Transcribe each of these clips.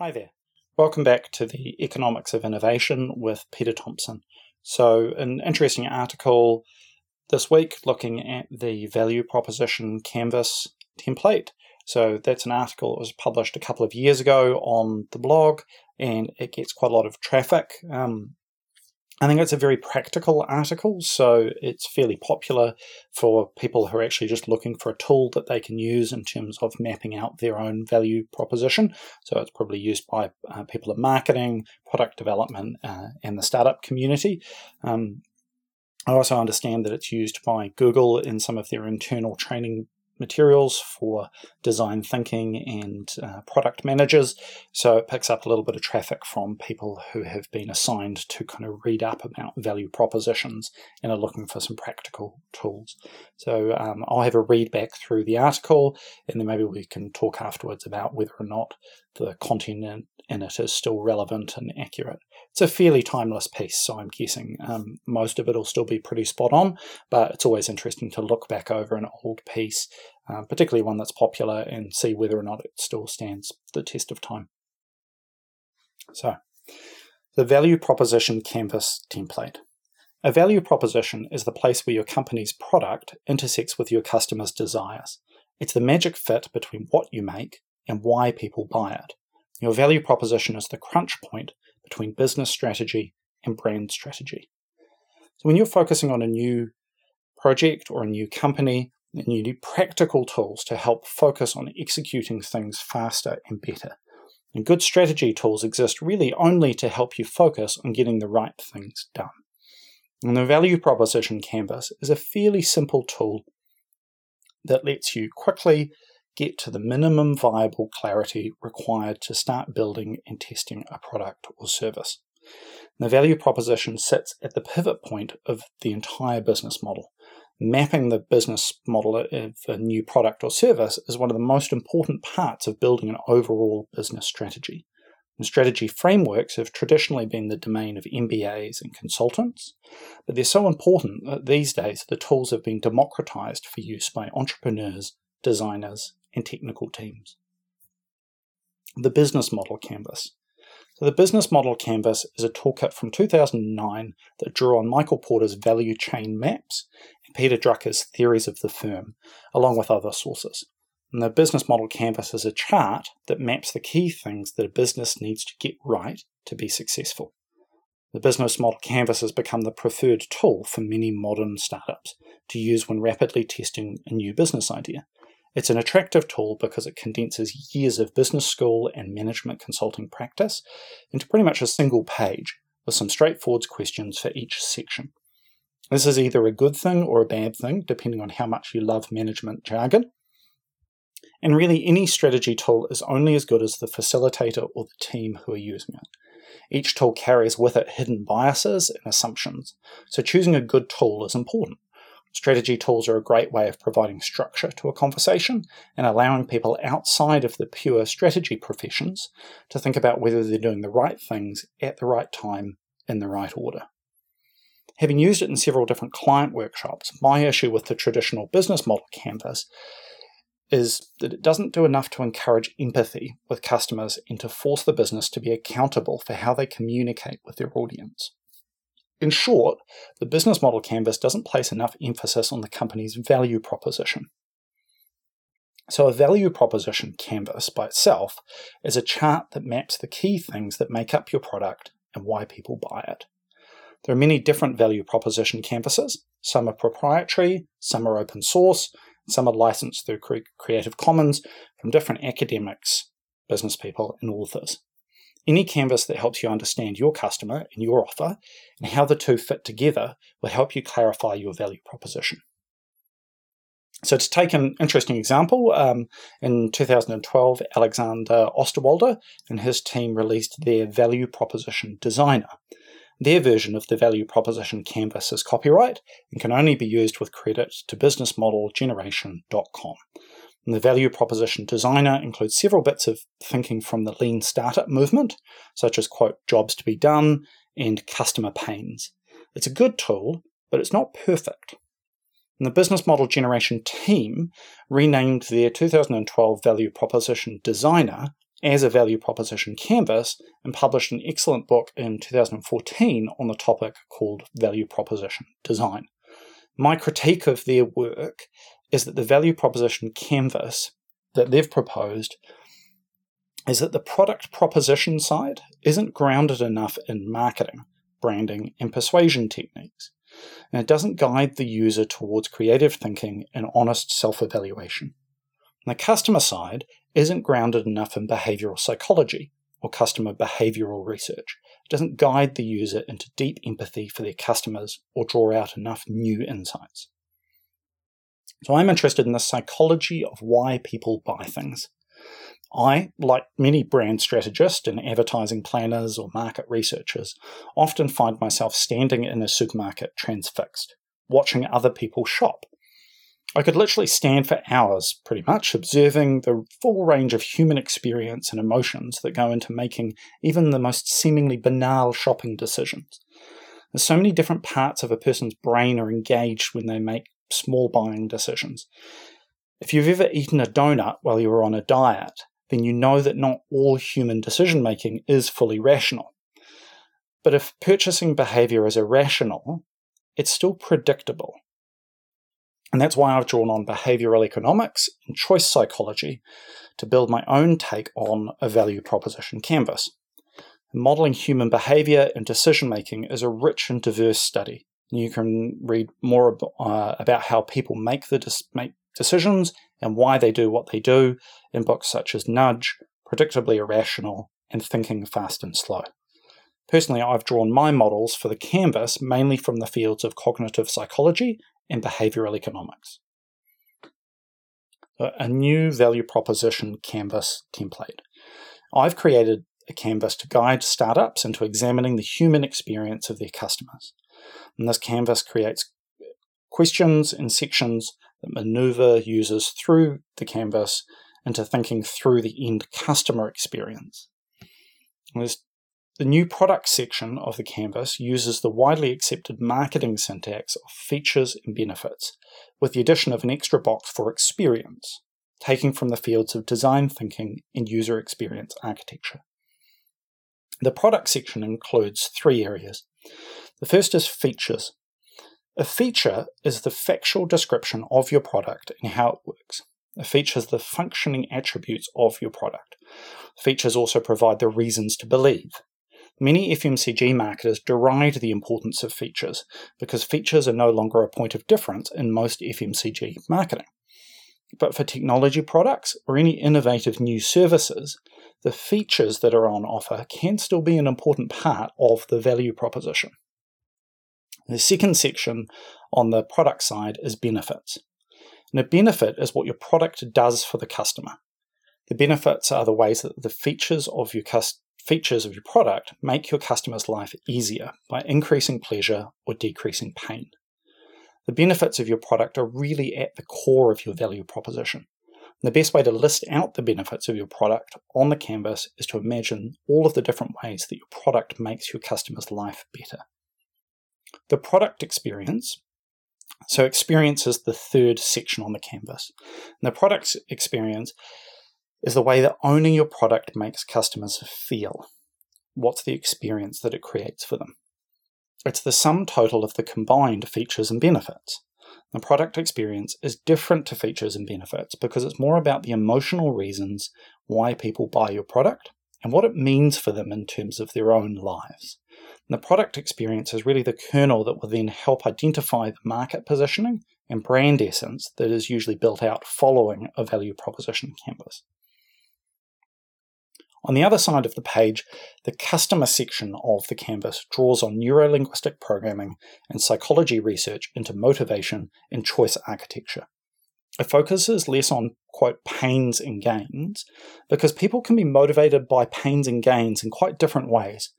Hi there. Welcome back to the Economics of Innovation with Peter Thomson. So, an interesting article this week looking at the value proposition canvas template. So, that's an article that was published a couple of years ago on the blog and it gets quite a lot of traffic. Um, I think it's a very practical article, so it's fairly popular for people who are actually just looking for a tool that they can use in terms of mapping out their own value proposition. So it's probably used by uh, people in marketing, product development, uh, and the startup community. Um, I also understand that it's used by Google in some of their internal training materials for design thinking and uh, product managers. So it picks up a little bit of traffic from people who have been assigned to kind of read up about value propositions and are looking for some practical tools. So um, I'll have a read back through the article and then maybe we can talk afterwards about whether or not the content in, it is still relevant and accurate. It's a fairly timeless piece, so I'm guessing um, most of it will still be pretty spot on, but it's always interesting to look back over an old piece, uh, particularly one that's popular, and see whether or not it still stands the test of time. So, the value proposition canvas template. A value proposition is the place where your company's product intersects with your customer's desires. It's the magic fit between what you make and why people buy it. Your value proposition is the crunch point between business strategy and brand strategy. So when you're focusing on a new project or a new company, and you need practical tools to help focus on executing things faster and better. And good strategy tools exist really only to help you focus on getting the right things done. And the value proposition canvas is a fairly simple tool that lets you quickly get to the minimum viable clarity required to start building and testing a product or service. The value proposition sits at the pivot point of the entire business model. Mapping the business model of a new product or service is one of the most important parts of building an overall business strategy. And strategy frameworks have traditionally been the domain of MBAs and consultants, but they're so important that these days the tools have been democratized for use by entrepreneurs, designers, and technical teams. The Business Model Canvas. So the Business Model Canvas is a toolkit from 2009 that drew on Michael Porter's value chain maps and Peter Drucker's theories of the firm, along with other sources. And the Business Model Canvas is a chart that maps the key things that a business needs to get right to be successful. The Business Model Canvas has become the preferred tool for many modern startups to use when rapidly testing a new business idea. It's an attractive tool because it condenses years of business school and management consulting practice into pretty much a single page with some straightforward questions for each section. This is either a good thing or a bad thing, depending on how much you love management jargon. And really, any strategy tool is only as good as the facilitator or the team who are using it. Each tool carries with it hidden biases and assumptions, so choosing a good tool is important. Strategy tools are a great way of providing structure to a conversation and allowing people outside of the pure strategy professions to think about whether they're doing the right things at the right time in the right order. Having used it in several different client workshops, my issue with the traditional business model canvas is that it doesn't do enough to encourage empathy with customers and to force the business to be accountable for how they communicate with their audience. In short, the business model canvas doesn't place enough emphasis on the company's value proposition. So, a value proposition canvas by itself is a chart that maps the key things that make up your product and why people buy it. There are many different value proposition canvases. Some are proprietary, some are open source, some are licensed through Creative Commons from different academics, business people, and authors. Any canvas that helps you understand your customer and your offer and how the two fit together will help you clarify your value proposition. So, to take an interesting example, um, in 2012, Alexander Osterwalder and his team released their Value Proposition Designer. Their version of the Value Proposition Canvas is copyright and can only be used with credit to businessmodelgeneration.com. And the value proposition designer includes several bits of thinking from the lean startup movement, such as, quote, jobs to be done and customer pains. It's a good tool, but it's not perfect. And the business model generation team renamed their 2012 value proposition designer as a value proposition canvas and published an excellent book in 2014 on the topic called Value Proposition Design. My critique of their work is that the value proposition canvas that they've proposed is that the product proposition side isn't grounded enough in marketing, branding, and persuasion techniques, and it doesn't guide the user towards creative thinking and honest self evaluation. The customer side isn't grounded enough in behavioral psychology or customer behavioral research. It doesn't guide the user into deep empathy for their customers or draw out enough new insights. So I'm interested in the psychology of why people buy things. I, like many brand strategists and advertising planners or market researchers, often find myself standing in a supermarket transfixed, watching other people shop I could literally stand for hours, pretty much, observing the full range of human experience and emotions that go into making even the most seemingly banal shopping decisions. There's so many different parts of a person's brain are engaged when they make small buying decisions. If you've ever eaten a donut while you were on a diet, then you know that not all human decision making is fully rational. But if purchasing behavior is irrational, it's still predictable and that's why I've drawn on behavioral economics and choice psychology to build my own take on a value proposition canvas. Modeling human behavior and decision making is a rich and diverse study. You can read more uh, about how people make the dis- make decisions and why they do what they do in books such as Nudge, Predictably Irrational, and Thinking Fast and Slow. Personally, I've drawn my models for the canvas mainly from the fields of cognitive psychology and behavioral economics. A new value proposition canvas template. I've created a canvas to guide startups into examining the human experience of their customers. And this canvas creates questions and sections that maneuver users through the canvas into thinking through the end customer experience. The new product section of the canvas uses the widely accepted marketing syntax of features and benefits, with the addition of an extra box for experience, taking from the fields of design thinking and user experience architecture. The product section includes three areas. The first is features. A feature is the factual description of your product and how it works. A feature is the functioning attributes of your product. Features also provide the reasons to believe, Many FMCG marketers deride the importance of features because features are no longer a point of difference in most FMCG marketing. But for technology products or any innovative new services, the features that are on offer can still be an important part of the value proposition. The second section on the product side is benefits. And a benefit is what your product does for the customer. The benefits are the ways that the features of your features of your product make your customer's life easier by increasing pleasure or decreasing pain. The benefits of your product are really at the core of your value proposition. the best way to list out the benefits of your product on the canvas is to imagine all of the different ways that your product makes your customer's life better. The product experience. So, experience is the third section on the canvas. And the product experience is the way that owning your product makes customers feel. What's the experience that it creates for them? It's the sum total of the combined features and benefits. The product experience is different to features and benefits because it's more about the emotional reasons why people buy your product and what it means for them in terms of their own lives. And the product experience is really the kernel that will then help identify the market positioning and brand essence that is usually built out following a value proposition canvas. On the other side of the page, the customer section of the canvas draws on neurolinguistic programming and psychology research into motivation and choice architecture. It focuses less on, quote, pains and gains, because people can be motivated by pains and gains in quite different ways.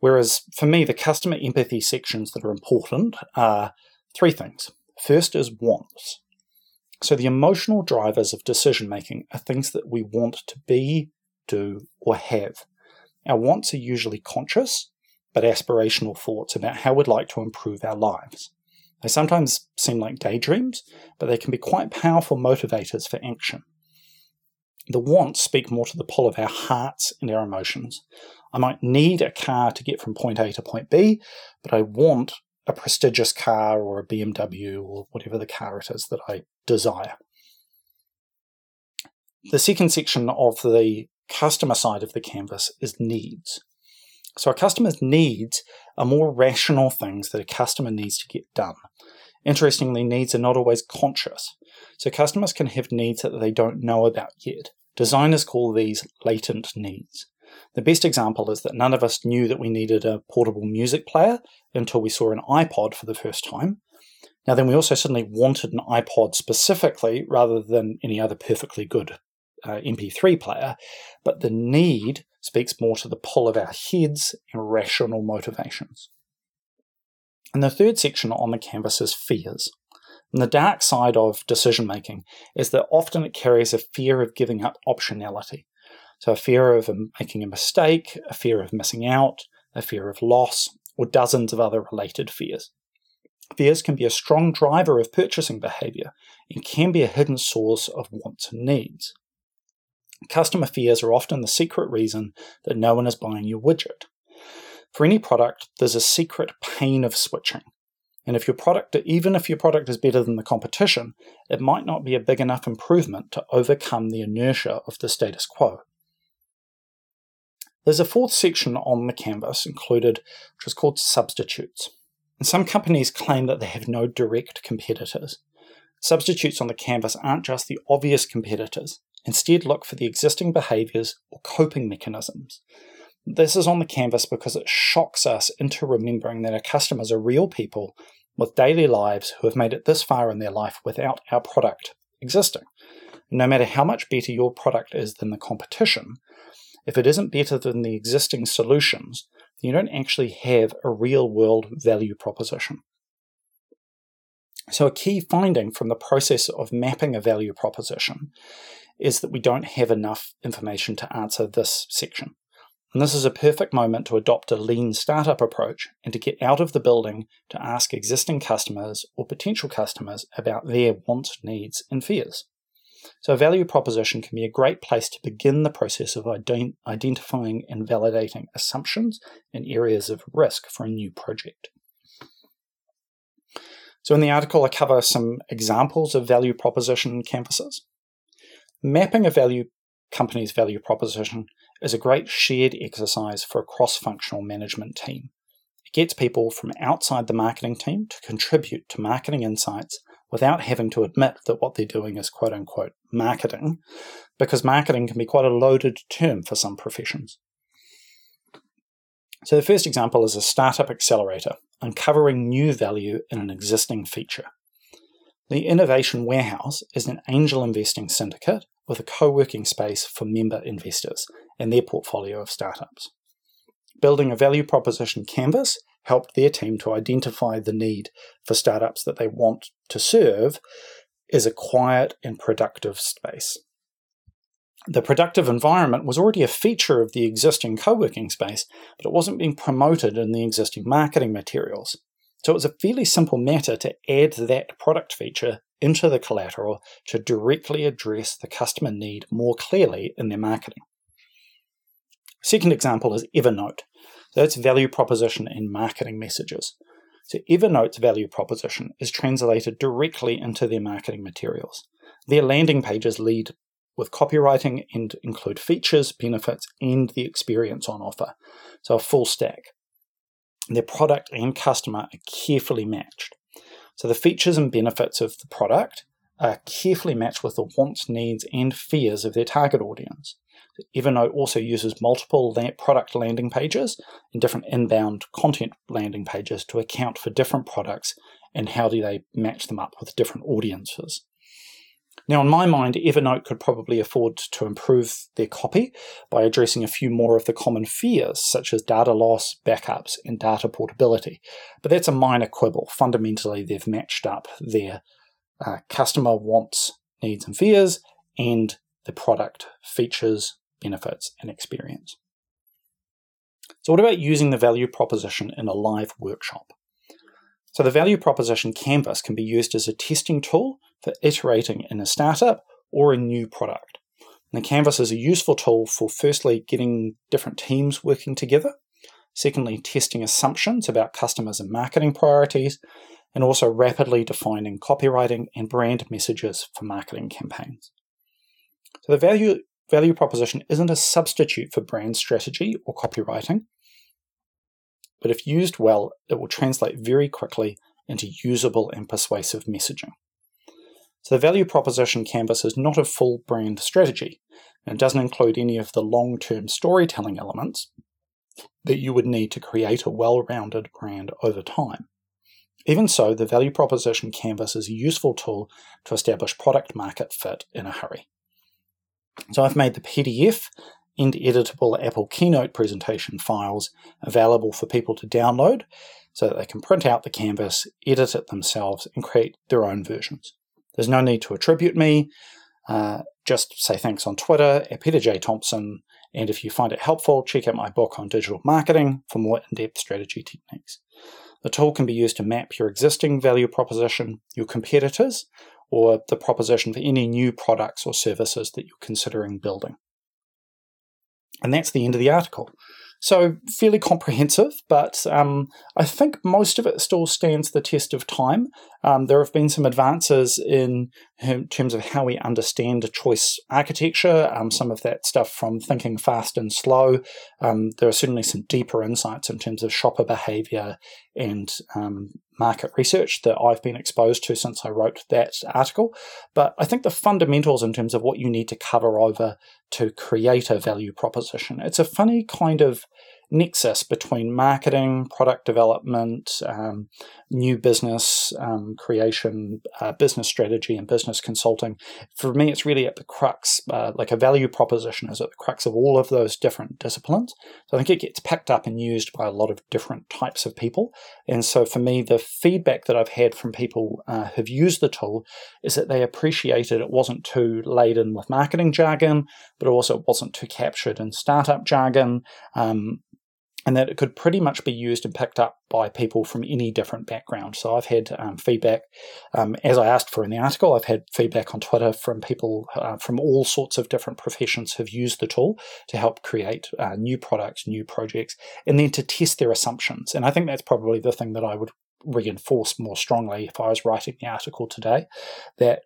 Whereas for me, the customer empathy sections that are important are three things. First is wants. So the emotional drivers of decision making are things that we want to be, do, or have. Our wants are usually conscious, but aspirational thoughts about how we'd like to improve our lives. They sometimes seem like daydreams, but they can be quite powerful motivators for action. The wants speak more to the pull of our hearts and our emotions. I might need a car to get from point A to point B, but I want a prestigious car or a BMW or whatever the car it is that I desire. The second section of the customer side of the canvas is needs. So a customer's needs are more rational things that a customer needs to get done. Interestingly, needs are not always conscious. So customers can have needs that they don't know about yet. Designers call these latent needs. The best example is that none of us knew that we needed a portable music player until we saw an iPod for the first time. Now, then we also suddenly wanted an iPod specifically rather than any other perfectly good uh, MP3 player, but the need speaks more to the pull of our heads and rational motivations. And the third section on the canvas is fears. And the dark side of decision making is that often it carries a fear of giving up optionality. So, a fear of making a mistake, a fear of missing out, a fear of loss, or dozens of other related fears. Fears can be a strong driver of purchasing behavior and can be a hidden source of wants and needs. Customer fears are often the secret reason that no one is buying your widget. For any product, there's a secret pain of switching. And if your product, even if your product is better than the competition, it might not be a big enough improvement to overcome the inertia of the status quo. There's a fourth section on the canvas included, which is called substitutes. And some companies claim that they have no direct competitors. Substitutes on the canvas aren't just the obvious competitors, Instead, look for the existing behaviors or coping mechanisms. This is on the canvas because it shocks us into remembering that our customers are real people with daily lives who have made it this far in their life without our product existing. No matter how much better your product is than the competition, if it isn't better than the existing solutions, you don't actually have a real world value proposition. So, a key finding from the process of mapping a value proposition is that we don't have enough information to answer this section. And this is a perfect moment to adopt a lean startup approach and to get out of the building to ask existing customers or potential customers about their wants, needs, and fears. So, a value proposition can be a great place to begin the process of ident- identifying and validating assumptions and areas of risk for a new project. So, in the article, I cover some examples of value proposition canvases. Mapping a value company's value proposition is a great shared exercise for a cross functional management team. It gets people from outside the marketing team to contribute to marketing insights without having to admit that what they're doing is quote unquote marketing, because marketing can be quite a loaded term for some professions. So, the first example is a startup accelerator, uncovering new value in an existing feature. The Innovation Warehouse is an angel investing syndicate with a co working space for member investors and their portfolio of startups. Building a value proposition canvas helped their team to identify the need for startups that they want to serve is a quiet and productive space. The productive environment was already a feature of the existing co working space, but it wasn't being promoted in the existing marketing materials. So it was a fairly simple matter to add that product feature into the collateral to directly address the customer need more clearly in their marketing. Second example is Evernote. So that's value proposition in marketing messages. So Evernote's value proposition is translated directly into their marketing materials. Their landing pages lead with copywriting and include features, benefits, and the experience on offer. So a full stack. Their product and customer are carefully matched. So the features and benefits of the product are carefully matched with the wants, needs, and fears of their target audience. Evernote also uses multiple product landing pages and different inbound content landing pages to account for different products and how do they match them up with different audiences. Now, in my mind, Evernote could probably afford to improve their copy by addressing a few more of the common fears, such as data loss, backups, and data portability. But that's a minor quibble. Fundamentally, they've matched up their uh, customer wants, needs, and fears, and the product features, benefits, and experience. So, what about using the value proposition in a live workshop? So, the value proposition canvas can be used as a testing tool for iterating in a startup or a new product. And the Canvas is a useful tool for firstly getting different teams working together, secondly, testing assumptions about customers and marketing priorities, and also rapidly defining copywriting and brand messages for marketing campaigns. So the value value proposition isn't a substitute for brand strategy or copywriting, but if used well, it will translate very quickly into usable and persuasive messaging. So the value proposition canvas is not a full brand strategy and doesn't include any of the long term storytelling elements that you would need to create a well rounded brand over time. Even so, the value proposition canvas is a useful tool to establish product market fit in a hurry. So I've made the PDF and editable Apple Keynote presentation files available for people to download so that they can print out the canvas, edit it themselves, and create their own versions. There's no need to attribute me. Uh, just say thanks on Twitter at Peter J. Thomson. And if you find it helpful, check out my book on digital marketing for more in depth strategy techniques. The tool can be used to map your existing value proposition, your competitors, or the proposition for any new products or services that you're considering building. And that's the end of the article. So, fairly comprehensive, but um, I think most of it still stands the test of time. Um, there have been some advances in, terms of how we understand choice architecture, um, some of that stuff from thinking fast and slow. Um, there are certainly some deeper insights in terms of shopper behavior and um, market research that I've been exposed to since I wrote that article. But I think the fundamentals in terms of what you need to cover over to create a value proposition, it's a funny kind of nexus between marketing, product development, um, new business um, creation, uh, business strategy, and business consulting. For me, it's really at the crux, uh, like a value proposition is at the crux of all of those different disciplines. So I think it gets picked up and used by a lot of different types of people. And so for me, the feedback that I've had from people uh, who've used the tool is that they appreciated it wasn't too laden with marketing jargon, but also it wasn't too captured in startup jargon. Um, and that it could pretty much be used and picked up by people from any different background. So I've had um, feedback, um, as I asked for in the article, I've had feedback on Twitter from people uh, from all sorts of different professions who've used the tool to help create uh, new products, new projects, and then to test their assumptions. And I think that's probably the thing that I would reinforce more strongly if I was writing the article today that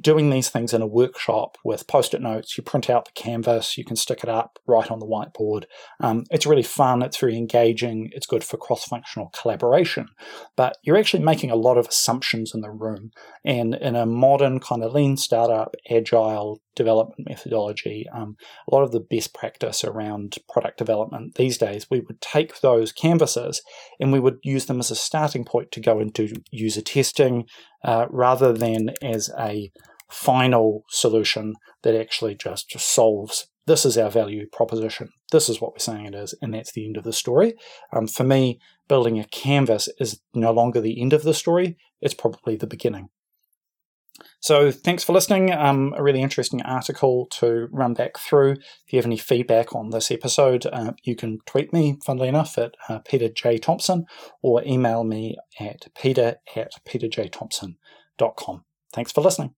doing these things in a workshop with post it notes, you print out the canvas, you can stick it up right on the whiteboard. Um, it's really fun, it's very engaging, it's good for cross functional collaboration, but you're actually making a lot of assumptions in the room. And in a modern kind of lean startup, agile development methodology, um, a lot of the best practice around product development these days, we would take those canvases and we would use them as a starting point to go into user testing uh, rather than as a final solution that actually just, just solves this is our value proposition. This is what we're saying it is, and that's the end of the story. Um, for me, building a canvas is no longer the end of the story, it's probably the beginning. So thanks for listening. Um, a really interesting article to run back through. If you have any feedback on this episode, uh, you can tweet me, funnily enough, at uh, Peter J. Thomson or email me at peter at peterjthomson.com. Thanks for listening.